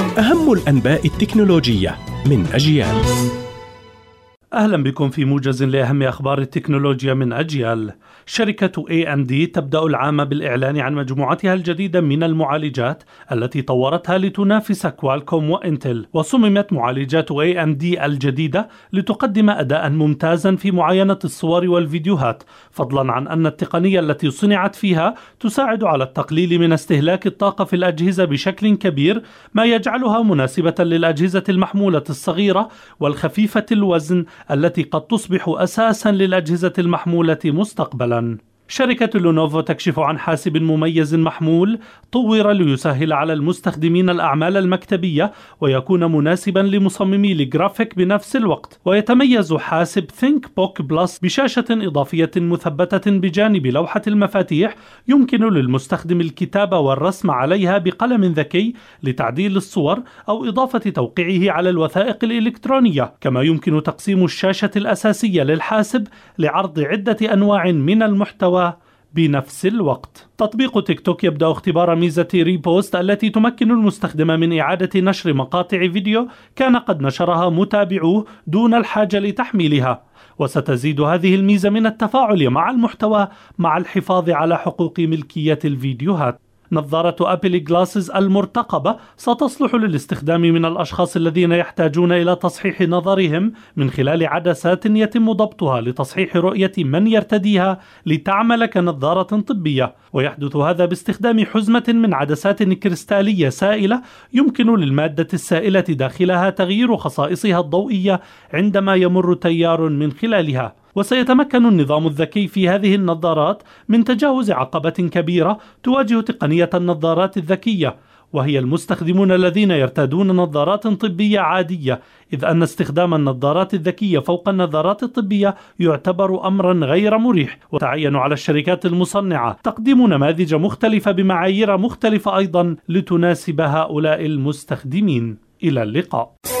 أهم الأنباء التكنولوجية من أجيال. أهلا بكم في موجز لأهم أخبار التكنولوجيا من أجيال. شركة AMD تبدأ العام بالإعلان عن مجموعتها الجديدة من المعالجات التي طورتها لتنافس كوالكوم وإنتل وصممت معالجات AMD الجديدة لتقدم أداء ممتازا في معاينة الصور والفيديوهات فضلا عن أن التقنية التي صنعت فيها تساعد على التقليل من استهلاك الطاقة في الأجهزة بشكل كبير ما يجعلها مناسبة للأجهزة المحمولة الصغيرة والخفيفة الوزن التي قد تصبح أساسا للأجهزة المحمولة مستقبلا. شركة Lenovo تكشف عن حاسب مميز محمول طور ليسهل على المستخدمين الأعمال المكتبية ويكون مناسبا لمصممي الجرافيك بنفس الوقت. ويتميز حاسب ThinkBook Plus بشاشة إضافية مثبتة بجانب لوحة المفاتيح يمكن للمستخدم الكتابة والرسم عليها بقلم ذكي لتعديل الصور أو إضافة توقيعه على الوثائق الإلكترونية. كما يمكن تقسيم الشاشة الأساسية للحاسب لعرض عدة أنواع من المحتوى بنفس الوقت. تطبيق تيك توك يبدأ اختبار ميزة ريبوست التي تمكن المستخدم من إعادة نشر مقاطع فيديو كان قد نشرها متابعوه دون الحاجة لتحميلها. وستزيد هذه الميزة من التفاعل مع المحتوى مع الحفاظ على حقوق ملكية الفيديوهات. نظارة أبل جلاسز المرتقبة ستصلح للاستخدام من الأشخاص الذين يحتاجون إلى تصحيح نظرهم من خلال عدسات يتم ضبطها لتصحيح رؤية من يرتديها لتعمل كنظارة طبية. ويحدث هذا باستخدام حزمة من عدسات كريستالية سائلة يمكن للمادة السائلة داخلها تغيير خصائصها الضوئية عندما يمر تيار من خلالها. وسيتمكن النظام الذكي في هذه النظارات من تجاوز عقبة كبيرة تواجه تقنية النظارات الذكية وهي المستخدمون الذين يرتادون نظارات طبية عادية إذ أن استخدام النظارات الذكية فوق النظارات الطبية يعتبر أمرا غير مريح. وتعين على الشركات المصنعة تقديم نماذج مختلفة بمعايير مختلفة أيضا لتناسب هؤلاء المستخدمين. إلى اللقاء.